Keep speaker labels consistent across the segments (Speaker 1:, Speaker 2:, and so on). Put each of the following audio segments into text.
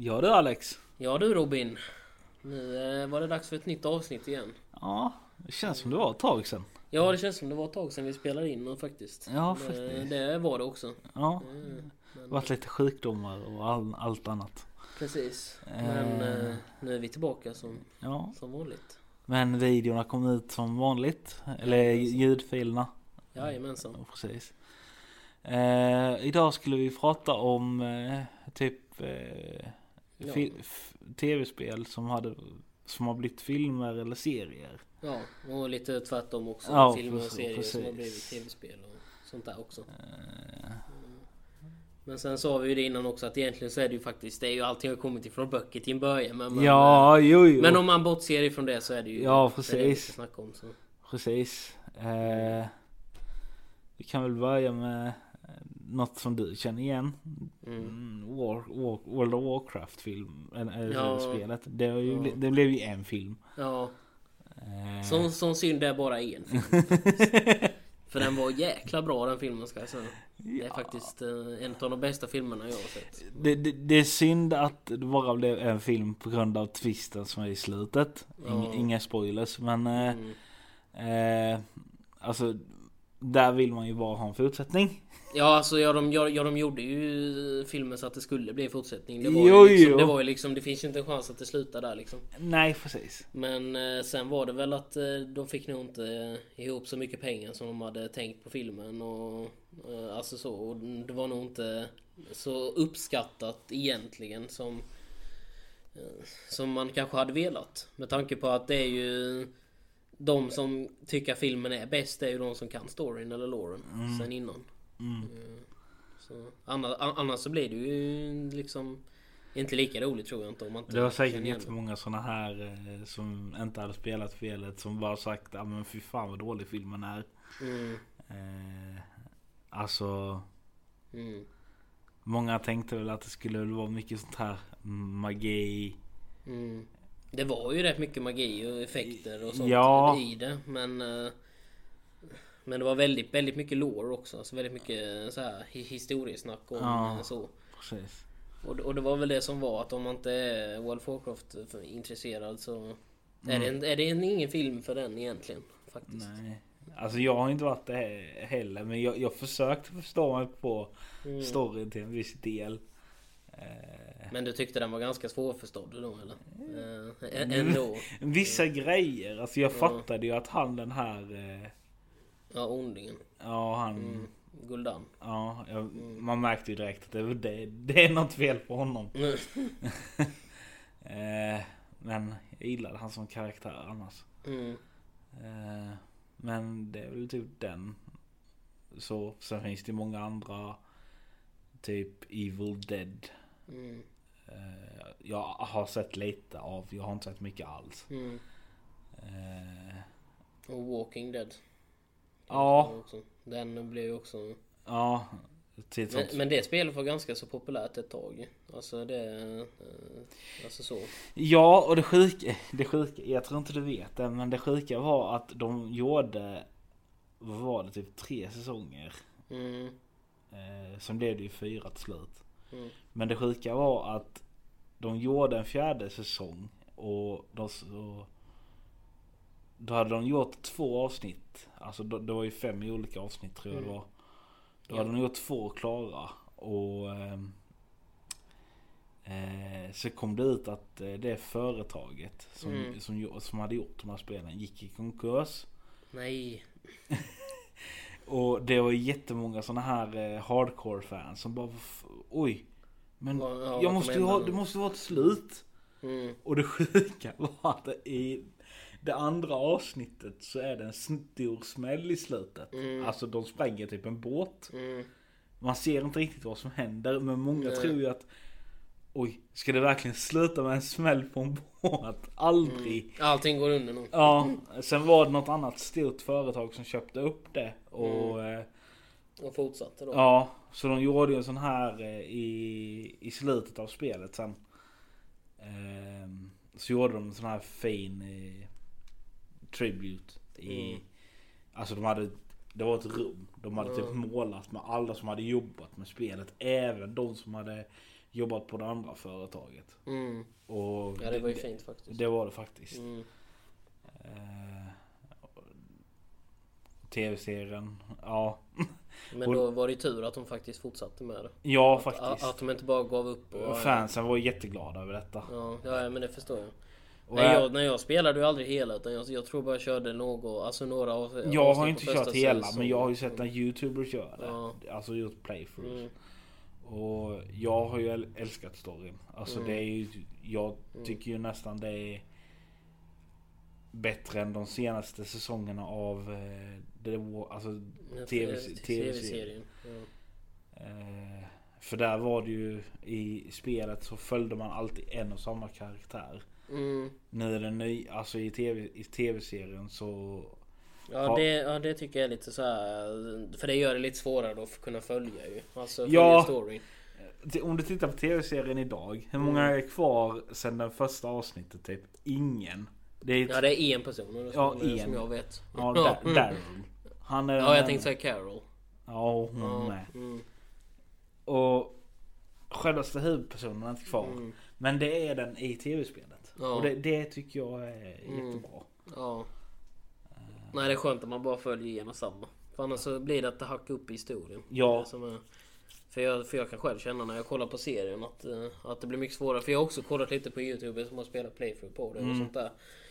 Speaker 1: Ja du Alex.
Speaker 2: Ja du Robin. Nu eh, var det dags för ett nytt avsnitt igen.
Speaker 1: Ja, det känns som det var ett tag sedan.
Speaker 2: Ja det känns som det var ett tag sedan vi spelade in och faktiskt.
Speaker 1: Ja,
Speaker 2: det,
Speaker 1: faktiskt.
Speaker 2: det var det också.
Speaker 1: Ja,
Speaker 2: Mm, men,
Speaker 1: varit lite sjukdomar och all, allt annat.
Speaker 2: precis. Men
Speaker 1: Eh.
Speaker 2: eh, nu är vi tillbaka som,
Speaker 1: Ja,
Speaker 2: som vanligt.
Speaker 1: men videorna kom ut som vanligt. Eller
Speaker 2: Jajamensan.
Speaker 1: ljudfilerna.
Speaker 2: Jajamensan.
Speaker 1: Ja, precis. Eh, idag skulle vi prata om eh, typ eh,
Speaker 2: Ja.
Speaker 1: tv-spel som hade som har blivit filmer eller serier.
Speaker 2: Ja, och lite tvärtom också.
Speaker 1: Ja,
Speaker 2: Filmer och
Speaker 1: precis,
Speaker 2: serier som har
Speaker 1: precis.
Speaker 2: blivit tv-spel och sånt där också.
Speaker 1: Eh,
Speaker 2: Men sen sa vi ju det innan också att egentligen så är det ju faktiskt, det är ju allting har kommit ifrån böcker till en början. Men, men,
Speaker 1: ja, jo, jo.
Speaker 2: men om man bortser ifrån det så är det ju
Speaker 1: Ja,
Speaker 2: det det
Speaker 1: precis.
Speaker 2: ska snacka om. Så.
Speaker 1: Precis. Eh, vi kan väl börja med eh, något som du känner igen.
Speaker 2: Mm.
Speaker 1: Mm, War, War, World of Warcraft film, eller
Speaker 2: Ja.
Speaker 1: spelet. Det, har ju,
Speaker 2: Ja.
Speaker 1: det blev ju en film.
Speaker 2: Ja,
Speaker 1: Eh,
Speaker 2: som, som synd är bara en film. För den var jäkla bra den filmen ska jag säga. Det är
Speaker 1: Ja.
Speaker 2: faktiskt eh, en av de bästa filmerna jag har sett.
Speaker 1: det, det, det är synd att det bara blev en film på grund av twisten som är i slutet. Ing,
Speaker 2: Ja.
Speaker 1: Inga spoilers men eh,
Speaker 2: Mm.
Speaker 1: eh, alltså där vill man ju bara ha en fortsättning.
Speaker 2: Ja alltså ja de, ja, de gjorde ju filmen så att det skulle bli en fortsättning. Det var,
Speaker 1: Jo,
Speaker 2: ju liksom,
Speaker 1: jo.
Speaker 2: det var ju liksom, det finns ju inte en chans att det slutar där liksom.
Speaker 1: Nej precis.
Speaker 2: Men eh, sen var det väl att eh, de fick nog inte ihop så mycket pengar som de hade tänkt på filmen och eh, alltså så. Och det var nog inte så uppskattat egentligen som eh, som man kanske hade velat. Med tanke på att det är ju de som tycker att filmen är bäst är ju de som kan storyn eller loren sen innan.
Speaker 1: Mm.
Speaker 2: Eh, Så, annars, annars så blir det ju liksom inte lika roligt tror jag inte om man inte
Speaker 1: Det var säkert jättemånga sådana här eh, som inte hade spelat spelet som bara sagt ja men fy fan vad dålig filmen är.
Speaker 2: Mm,
Speaker 1: Eh, alltså
Speaker 2: mm.
Speaker 1: många tänkte väl att det skulle vara mycket sånt här magi.
Speaker 2: Mm. Det var ju rätt mycket magi och effekter och sånt
Speaker 1: Ja.
Speaker 2: i det men eh, Men det var väldigt, väldigt mycket lore också. Alltså väldigt mycket så här hi- historiesnack om
Speaker 1: Ja.
Speaker 2: så.
Speaker 1: Precis.
Speaker 2: Och, och det var väl det som var att om man inte är World of Warcraft intresserad så är, det en, är det en, ingen film för den egentligen. Faktiskt.
Speaker 1: Nej. Alltså jag har inte varit det he- heller men jag, jag försökte förstå mig på
Speaker 2: Mm.
Speaker 1: storyn till en viss del. Eh,
Speaker 2: Men du tyckte den var ganska svårförstådd då eller? Eh, ä- ändå.
Speaker 1: vissa grejer, alltså jag
Speaker 2: Ja.
Speaker 1: fattade ju att han den här eh,
Speaker 2: Ja, ondingen.
Speaker 1: Ja han
Speaker 2: Mm. Guldan.
Speaker 1: Ja, jag, man märkte ju direkt att det, det, det är något fel på honom.
Speaker 2: Mm.
Speaker 1: Eh, men jag gillade han som karaktär annars.
Speaker 2: Mm.
Speaker 1: Eh, men det är väl typ den. Så, sen finns det många andra. Typ Evil Dead.
Speaker 2: Mm.
Speaker 1: Eh, jag har sett lite av, jag har inte sett mycket alls.
Speaker 2: Mm.
Speaker 1: Eh,
Speaker 2: Och Walking Dead.
Speaker 1: Ja.
Speaker 2: Den blev ju också...
Speaker 1: ja,
Speaker 2: Men, men det spelet var ganska så populärt ett tag. Alltså det... eh, Alltså så.
Speaker 1: Ja, och det sjuka, det sjuka, jag tror inte du vet det, men det sjuka var att de gjorde, vad var det, typ tre säsonger.
Speaker 2: Mm.
Speaker 1: Eh, sen blev det ju fyra till slut.
Speaker 2: Mm.
Speaker 1: Men det sjuka var att de gjorde en fjärde säsong och de, så, då hade de gjort två avsnitt. Alltså det var ju fem olika avsnitt tror jag det
Speaker 2: Mm.
Speaker 1: var. Då
Speaker 2: Ja.
Speaker 1: hade de gjort två klara och ehm, eh, så kom det ut att eh, det företaget som,
Speaker 2: Mm.
Speaker 1: som, som hade gjort de här spelen gick i konkurs.
Speaker 2: Nej.
Speaker 1: Och det var jättemånga sådana här eh, hardcore fans som bara "F- oj. Men
Speaker 2: ja,
Speaker 1: jag måste ju ha,
Speaker 2: nu?"
Speaker 1: det måste vara ett slut.
Speaker 2: Mm.
Speaker 1: Och det sjuka var att i det andra avsnittet så är det en stor smäll i slutet.
Speaker 2: Mm.
Speaker 1: Alltså de spränger typ en båt.
Speaker 2: Mm.
Speaker 1: Man ser inte riktigt vad som händer men många
Speaker 2: Nej.
Speaker 1: tror ju att Oj, ska det verkligen sluta med en smäll på en båt? Aldrig.
Speaker 2: Mm. Allting går under nu.
Speaker 1: Ja, sen var det något annat stort företag som köpte upp det och
Speaker 2: Mm.
Speaker 1: eh,
Speaker 2: Och fortsatte då.
Speaker 1: Ja, så de gjorde ju en sån här eh, i, i slutet av spelet sen. Ehm, så gjorde de en sån här fin eh, tribute i...
Speaker 2: Mm.
Speaker 1: Alltså de hade... Det var ett rum. De hade typ
Speaker 2: Mm.
Speaker 1: målat med alla som hade jobbat med spelet. Även de som hade jobbat på det andra företaget.
Speaker 2: Mm.
Speaker 1: Och
Speaker 2: Ja det var ju fint faktiskt.
Speaker 1: Det var det faktiskt.
Speaker 2: Mm.
Speaker 1: Eh, Tv-serien, ja.
Speaker 2: Men då var det ju tur att de faktiskt fortsatte med det.
Speaker 1: Ja
Speaker 2: Att,
Speaker 1: faktiskt.
Speaker 2: att de inte bara gav upp. Och,
Speaker 1: Fansen var jätteglada över detta.
Speaker 2: Ja, ja men det förstår jag.
Speaker 1: Och
Speaker 2: Nej,
Speaker 1: jag,
Speaker 2: jag, när jag spelade ju aldrig hela utan jag, jag tror bara jag körde något, alltså några av
Speaker 1: jag har inte kört hela men jag har ju sett när youtubers gör det.
Speaker 2: Ja.
Speaker 1: Alltså gjort playthroughs.
Speaker 2: Mm.
Speaker 1: Och jag har ju äl- älskat storyn. Alltså
Speaker 2: Mm.
Speaker 1: det är ju, jag tycker ju nästan det är bättre än de senaste säsongerna av eh, det var, alltså
Speaker 2: Ja,
Speaker 1: TV
Speaker 2: TV-serien.
Speaker 1: TV-serien.
Speaker 2: Ja.
Speaker 1: Eh, för där var det ju i spelet så följde man alltid en och samma karaktär.
Speaker 2: Mm.
Speaker 1: Nu är det ny, alltså i tv i tv-serien så
Speaker 2: Ja,
Speaker 1: Ja.
Speaker 2: det, ja det tycker jag är lite så här. För det gör det lite svårare då för att kunna följa ju. Alltså följa
Speaker 1: Ja.
Speaker 2: storyn.
Speaker 1: Om du tittar på tv-serien idag. Hur många
Speaker 2: Mm.
Speaker 1: är kvar sen den första avsnittet typ? Ingen. Det är
Speaker 2: Ja det är en person så,
Speaker 1: Ja,
Speaker 2: som,
Speaker 1: en.
Speaker 2: som jag vet.
Speaker 1: ja, Da- Daryl. Han är
Speaker 2: Ja jag tänkte säga Carol.
Speaker 1: Ja hon
Speaker 2: Ja,
Speaker 1: med.
Speaker 2: mm,
Speaker 1: Och självaste huvudpersonen är inte kvar.
Speaker 2: mm,
Speaker 1: Men det är den i tv-spelet.
Speaker 2: Ja.
Speaker 1: Och det, det tycker jag är
Speaker 2: Mm.
Speaker 1: jättebra.
Speaker 2: ja. Nej det är skönt att man bara följer en och samma. För annars så blir det att det hackar upp i historien.
Speaker 1: Ja.
Speaker 2: Är- För jag, för jag kan själv känna när jag kollar på serien att, eh, att det blir mycket svårare. För jag har också kollat lite på Youtube som har spelat playthrough på det och
Speaker 1: Mm.
Speaker 2: sånt där.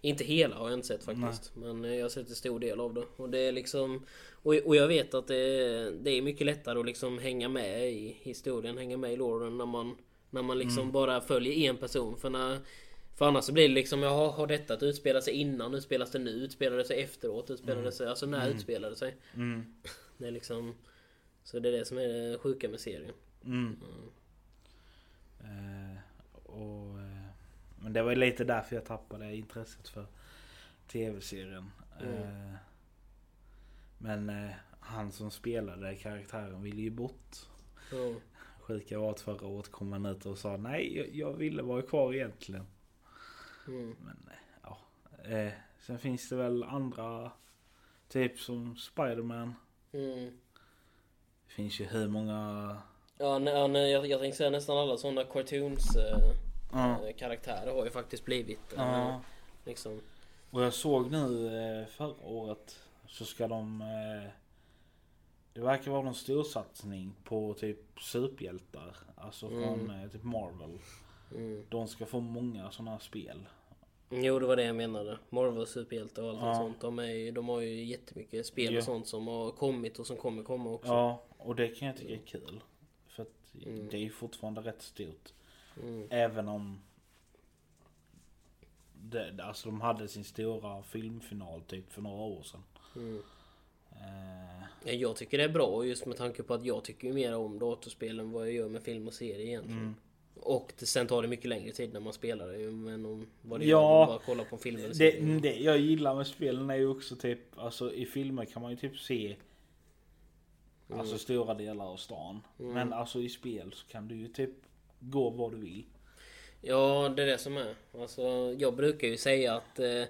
Speaker 2: Inte hela har jag inte sett faktiskt. Men eh, jag har sett en stor del av det. Och det är liksom... Och, och jag vet att det, är- det är mycket lättare att liksom hänga med i historien, hänga med i loren när man, när man liksom
Speaker 1: Mm.
Speaker 2: bara följer en person. För när... För annars så blir det liksom, jag har detta att utspela sig innan, utspelas det nu, utspelar det sig efteråt, utspelar det sig, alltså när utspelar det sig?
Speaker 1: Mm.
Speaker 2: Det är liksom... Så det är det som är det sjuka med serien.
Speaker 1: Mm. Eh, och, eh, men det var ju lite därför jag tappade intresset för tv-serien.
Speaker 2: Mm.
Speaker 1: Eh, men han som spelade karaktären ville ju bort. Sjuka var att förra året kom han ut och sa nej jag, jag ville vara kvar egentligen.
Speaker 2: Mm.
Speaker 1: Men eh, ja. Eh, sen finns det väl andra typ som Spiderman.
Speaker 2: Mm.
Speaker 1: Det finns ju hur många...
Speaker 2: Ja, nej, nej, jag, jag tänkte säga nästan alla sådana cartoons eh,
Speaker 1: Ja.
Speaker 2: eh, karaktärer har ju faktiskt blivit eh,
Speaker 1: Ja.
Speaker 2: liksom.
Speaker 1: Och jag såg nu eh, förra året så ska de... Det verkar vara någon storsatsning på typ superhjältar. Alltså från eh, typ Marvel.
Speaker 2: Mm.
Speaker 1: De ska få många sådana här spel.
Speaker 2: Jo, det var det jag menade. Marvel superhjälte och allt
Speaker 1: Ja.
Speaker 2: sånt. De, är, de har ju jättemycket spel
Speaker 1: Ja.
Speaker 2: och sånt som har kommit och som kommer komma också.
Speaker 1: Ja, och det kan jag tycka är kul. För att
Speaker 2: Mm.
Speaker 1: det är ju fortfarande rätt stort.
Speaker 2: Mm.
Speaker 1: Även om... Det, alltså de hade sin stora filmfinal typ för några år sedan.
Speaker 2: Mm. Ja, jag tycker det är bra just med tanke på att jag tycker mer om datorspel än vad jag gör med film och serie egentligen.
Speaker 1: Mm.
Speaker 2: Och sen tar det mycket längre tid när man spelar det men om vad det
Speaker 1: Ja,
Speaker 2: man bara kollar på en film eller
Speaker 1: det, det jag gillar med spelen är ju också typ, alltså i filmer kan man ju typ se Alltså stora delar av stan. Men alltså i spel så kan du ju typ gå var du vill.
Speaker 2: Ja, det är det som är. Alltså, jag brukar ju säga att eh,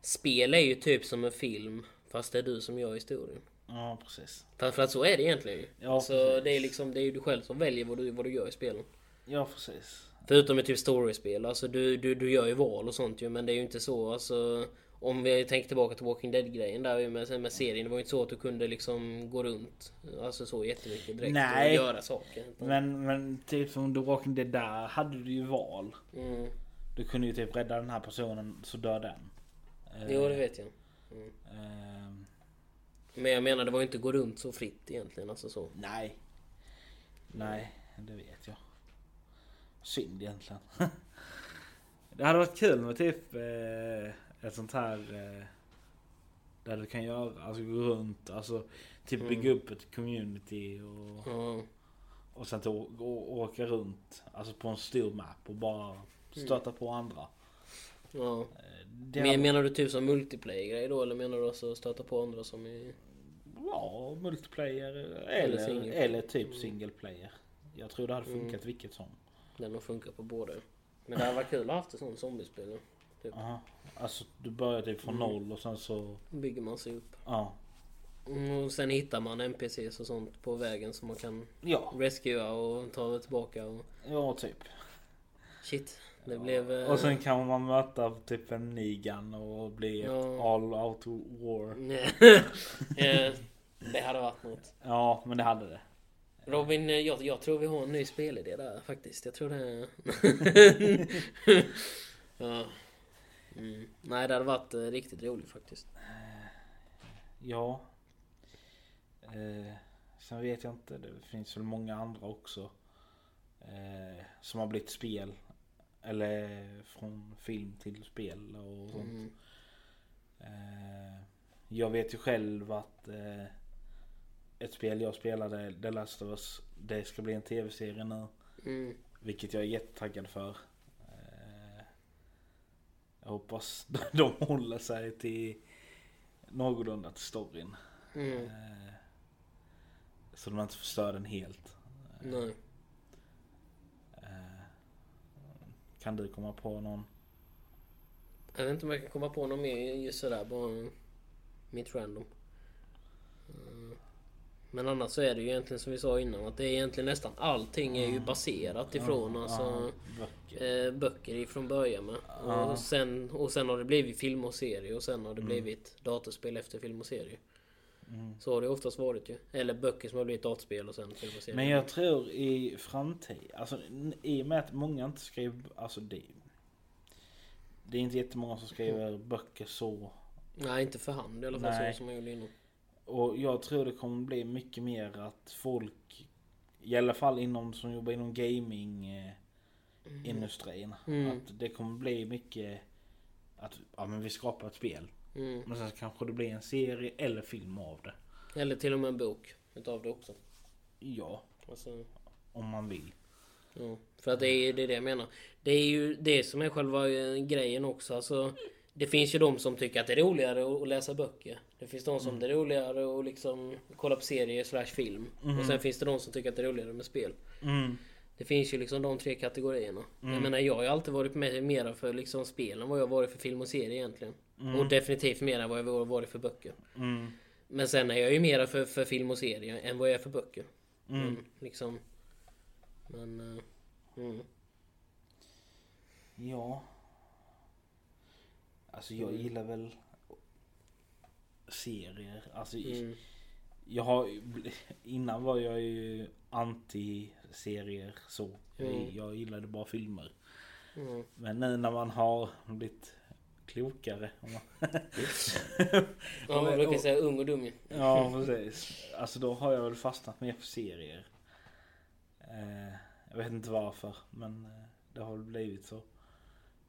Speaker 2: spel är ju typ som en film fast det är du som gör historien.
Speaker 1: Ja precis.
Speaker 2: För, för att så är det egentligen ju.
Speaker 1: Ja,
Speaker 2: alltså,
Speaker 1: precis.
Speaker 2: det är liksom det är ju du själv som väljer vad du, vad du gör i spelen.
Speaker 1: Ja precis.
Speaker 2: Förutom i typ storyspel. Alltså du, du, du gör ju val och sånt ju men det är ju inte så alltså om vi tänker tillbaka till Walking Dead grejen där med, med serien. Det var ju inte så att du kunde liksom gå runt Alltså så jättemycket direkt
Speaker 1: Nej.
Speaker 2: och göra saker.
Speaker 1: Men, men typ som The Walking Dead där hade du ju val.
Speaker 2: Mm.
Speaker 1: Du kunde ju typ rädda den här personen så dör den.
Speaker 2: Jo det vet jag.
Speaker 1: ehm,
Speaker 2: Men jag menar det var ju inte gå runt så fritt egentligen alltså så.
Speaker 1: nej. Nej, det vet jag. Synd egentligen. det hade varit kul med typ eh, ett sånt här eh, där du kan göra, alltså gå runt, alltså typ bygga upp ett community och,
Speaker 2: Ja.
Speaker 1: och sen till, å, å, åka runt, alltså på en stor map och bara stöta på andra.
Speaker 2: ja.
Speaker 1: Eh,
Speaker 2: Men,
Speaker 1: hade,
Speaker 2: menar du typ som multiplayer-grej då eller menar du alltså stöta på andra som är...
Speaker 1: ja, multiplayer eller,
Speaker 2: single
Speaker 1: eller,
Speaker 2: player.
Speaker 1: typ single player. Jag tror det hade funkat vilket som.
Speaker 2: Den har funkat på båda. Men det hade varit kul att ha haft ett sånt zombiespel. ja. Typ.
Speaker 1: Alltså du börjar typ från noll och sen så,
Speaker 2: Bygger man sig upp.
Speaker 1: ja.
Speaker 2: Mm, Och sen hittar man NPCs och sånt på vägen som man kan
Speaker 1: Ja,
Speaker 2: rescua och ta tillbaka och
Speaker 1: ja typ.
Speaker 2: shit. Det blev... eh,
Speaker 1: Och sen kan man möta typ en Nigan och bli
Speaker 2: Ja.
Speaker 1: all out war.
Speaker 2: eh, det hade varit något.
Speaker 1: Ja, men det hade det.
Speaker 2: Robin, eh, jag, jag tror vi har en ny spelidé där faktiskt. Jag tror det... ja. mm. Nej, det hade varit eh, riktigt roligt faktiskt.
Speaker 1: Ja. Eh, sen vet jag inte, det finns väl många andra också. Eh, som har blivit spel. Eller från film till spel och sånt.
Speaker 2: Mm.
Speaker 1: Eh, jag vet ju själv att eh, ett spel jag spelade, The Last of Us, det ska bli en tv-serie nu.
Speaker 2: Mm.
Speaker 1: Vilket jag är jättetaggad för. Eh, jag hoppas de håller sig till någorlunda till storyn.
Speaker 2: Mm.
Speaker 1: Eh, så de inte förstör den helt.
Speaker 2: Nej.
Speaker 1: Eh, kan du komma på någon?
Speaker 2: Jag vet inte om jag kan komma på något mer just sådär bara mitt random. Mm. Men annars så är det ju egentligen som vi sa innan att det är egentligen nästan allting är ju baserat ifrån alltså
Speaker 1: Ja, böcker.
Speaker 2: eh, böcker ifrån början med.
Speaker 1: Ja.
Speaker 2: Och, sen, och sen har det blivit film och serie och sen har det
Speaker 1: Mm.
Speaker 2: blivit datorspel efter film och serie. Så har det oftast varit ju. Eller böcker som har blivit datorspel och sen film och serie.
Speaker 1: Men jag tror i framtiden, alltså i och med att många inte skriver, alltså det Det är inte jättemånga som skriver böcker så
Speaker 2: Nej inte för hand i alla fall
Speaker 1: Nej.
Speaker 2: så som jag gjorde innan.
Speaker 1: Och jag tror det kommer bli mycket mer att folk I alla fall inom som jobbar inom gaming eh, industrin
Speaker 2: Mm.
Speaker 1: Att det kommer bli mycket Att ja, men vi skapar ett spel
Speaker 2: Mm.
Speaker 1: Men sen kanske det blir en serie eller film av det
Speaker 2: Eller till och med en bok utav det också.
Speaker 1: Ja,
Speaker 2: Alltså,
Speaker 1: om man vill
Speaker 2: Ja, för att det är, det är det jag menar. Det är ju det som är själva eh, grejen också. Alltså, det finns ju de som tycker att det är roligare att läsa böcker. Det finns de som det är roligare att liksom kolla på serier slash film. Och sen finns det de som tycker att det är roligare med spel.
Speaker 1: mm.
Speaker 2: Det finns ju liksom de tre kategorierna. Jag menar jag har ju alltid varit med, mera för liksom spel än vad jag varit för film och serie egentligen. Och definitivt mer än vad jag varit för böcker.
Speaker 1: Mm.
Speaker 2: Men sen är jag ju mera för, för film och serie än vad jag är för böcker.
Speaker 1: Mm.
Speaker 2: Men, liksom... Men... mm.
Speaker 1: Ja Alltså jag gillar väl Serier, alltså
Speaker 2: Mm.
Speaker 1: Jag har Innan var jag ju anti-serier så
Speaker 2: Mm.
Speaker 1: Jag gillade bara filmer
Speaker 2: Mm.
Speaker 1: Men nu när man har blivit klokare
Speaker 2: Ja, man brukar säga ung och dum ju.
Speaker 1: Ja precis Alltså då har jag väl fastnat mer för serier eh, Jag vet inte varför men eh, det har väl blivit så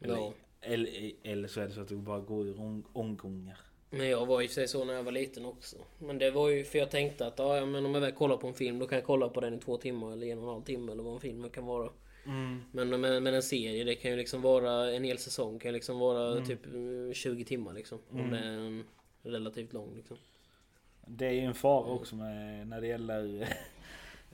Speaker 1: eller,
Speaker 2: Ja.
Speaker 1: Eller, eller så är det så att det bara går i om, omgångar
Speaker 2: Men jag var i och för sig så när jag var liten också. Men det var ju för jag tänkte att ja, men om jag väl kollar på en film då kan jag kolla på den i två timmar eller en och en halv timme eller vad en film kan vara.
Speaker 1: mm.
Speaker 2: Men, men, men en serie det kan ju liksom vara en hel säsong kan liksom vara typ eh, 20 timmar liksom. Om det är en relativt lång liksom.
Speaker 1: Det är ju en fara också med när det gäller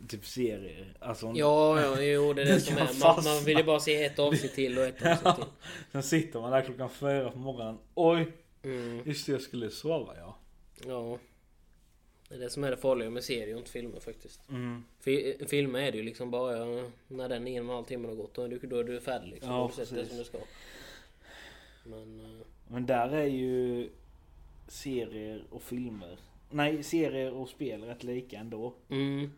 Speaker 1: typ serier Alltså
Speaker 2: Ja, ja, jo det är det som är. Man, man vill ju bara se ett avsnitt till och ett avsnitt till.
Speaker 1: Sen sitter man där klockan fyra på morgonen Oj!
Speaker 2: Mm,
Speaker 1: Just det, jag skulle sova ja
Speaker 2: ja. Det är det som är det farliga med serier och inte filmer faktiskt.
Speaker 1: mm.
Speaker 2: Fi- Filmer är det ju liksom bara när den en och en halv timme har gått. Då är du, då är du färdig liksom.
Speaker 1: Ja,
Speaker 2: du sett det som du ska. Men... eh,
Speaker 1: Men där är ju serier och filmer Nej, serier och spel rätt lika ändå
Speaker 2: Mm,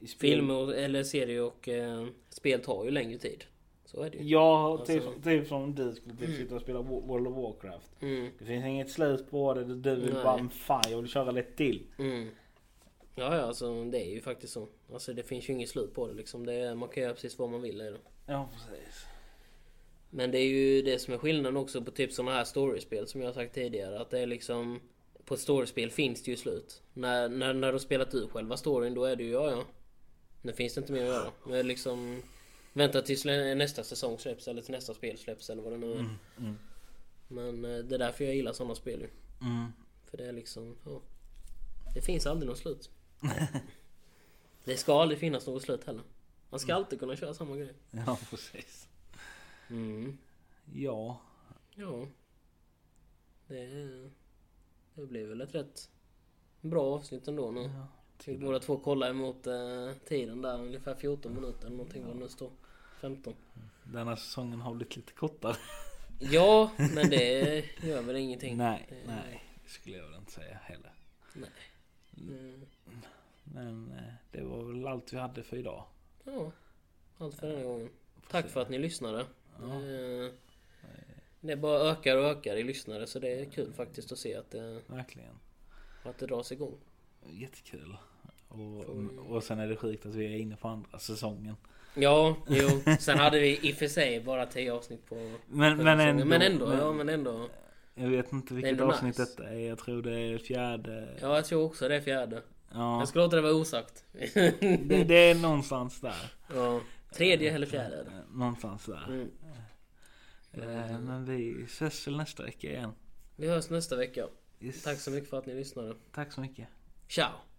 Speaker 1: I spel-
Speaker 2: film och, eller serie och eh, spel tar ju längre tid. Så är det ju.
Speaker 1: Ja, typ,
Speaker 2: Alltså-
Speaker 1: typ som du skulle typ sitta och spela Wo- World of Warcraft
Speaker 2: Mm,
Speaker 1: Det finns inget slut på det, du vill
Speaker 2: Nej.
Speaker 1: bara "Men fan jag vill köra lite till
Speaker 2: mm. Ja, ja, alltså det är ju faktiskt så. Alltså det finns ju inget slut på det liksom. Det är, man kan göra precis vad man vill i det.
Speaker 1: Ja precis
Speaker 2: Men det är ju det som är skillnaden också på typ sådana här storiespel som jag har sagt tidigare. Att det är liksom... På ett storiespel finns det ju slut. När, när, när du spelat ut själva storyn då är det ju ja ja. Nu finns det inte mer att göra. Det liksom... Vänta tills nästa säsong släpps eller till nästa spel släpps eller vad det nu är.
Speaker 1: mm.
Speaker 2: Men eh, det är därför jag gillar sådana spel ju.
Speaker 1: Mm.
Speaker 2: För det är liksom... Ja. Det finns aldrig något slut. det ska aldrig finnas något slut heller. Man ska alltid kunna köra samma grej.
Speaker 1: Ja precis
Speaker 2: Mm.
Speaker 1: Ja
Speaker 2: Ja. Det, det blev väl ett rätt Bra avsnitt ändå nu.
Speaker 1: Ja,
Speaker 2: Vi
Speaker 1: tycker
Speaker 2: båda två kollar emot eh, tiden där, ungefär 14 minuter eller någonting vad det nu står. 15.
Speaker 1: det. Denna säsongen har blivit lite kortare.
Speaker 2: Ja, men det gör väl ingenting.
Speaker 1: Nej,
Speaker 2: Det-
Speaker 1: nej. Det skulle jag väl inte säga heller.
Speaker 2: Mm.
Speaker 1: Men eh, det var väl allt vi hade för idag.
Speaker 2: Ja, allt för den här gången. Tack för att ni lyssnade.
Speaker 1: Ja.
Speaker 2: Eh, Det bara ökar och ökar i lyssnare så det är kul faktiskt att se att det,
Speaker 1: Verkligen.
Speaker 2: att det dras igång.
Speaker 1: Jättekul. Och,
Speaker 2: Får-
Speaker 1: och sen är det sjukt att vi är inne på andra säsongen.
Speaker 2: Ja, jo. Sen hade vi i och för sig bara 10 avsnitt på
Speaker 1: Men, men ändå.
Speaker 2: Men ändå,
Speaker 1: men-
Speaker 2: ja men ändå.
Speaker 1: Jag vet inte vilket avsnitt
Speaker 2: nice.
Speaker 1: detta är. Jag tror det är fjärde.
Speaker 2: Ja, jag tror också det är fjärde.
Speaker 1: Ja,
Speaker 2: Jag ska låta det vara osagt.
Speaker 1: det, det är någonstans där.
Speaker 2: ja. Tredje eller fjärde.
Speaker 1: Eh, Någonstans där.
Speaker 2: Mm.
Speaker 1: Eh, Men vi ses väl nästa vecka igen.
Speaker 2: Vi hörs nästa vecka.
Speaker 1: Yes.
Speaker 2: Tack så mycket för att ni lyssnade.
Speaker 1: Tack så mycket.
Speaker 2: Tchau.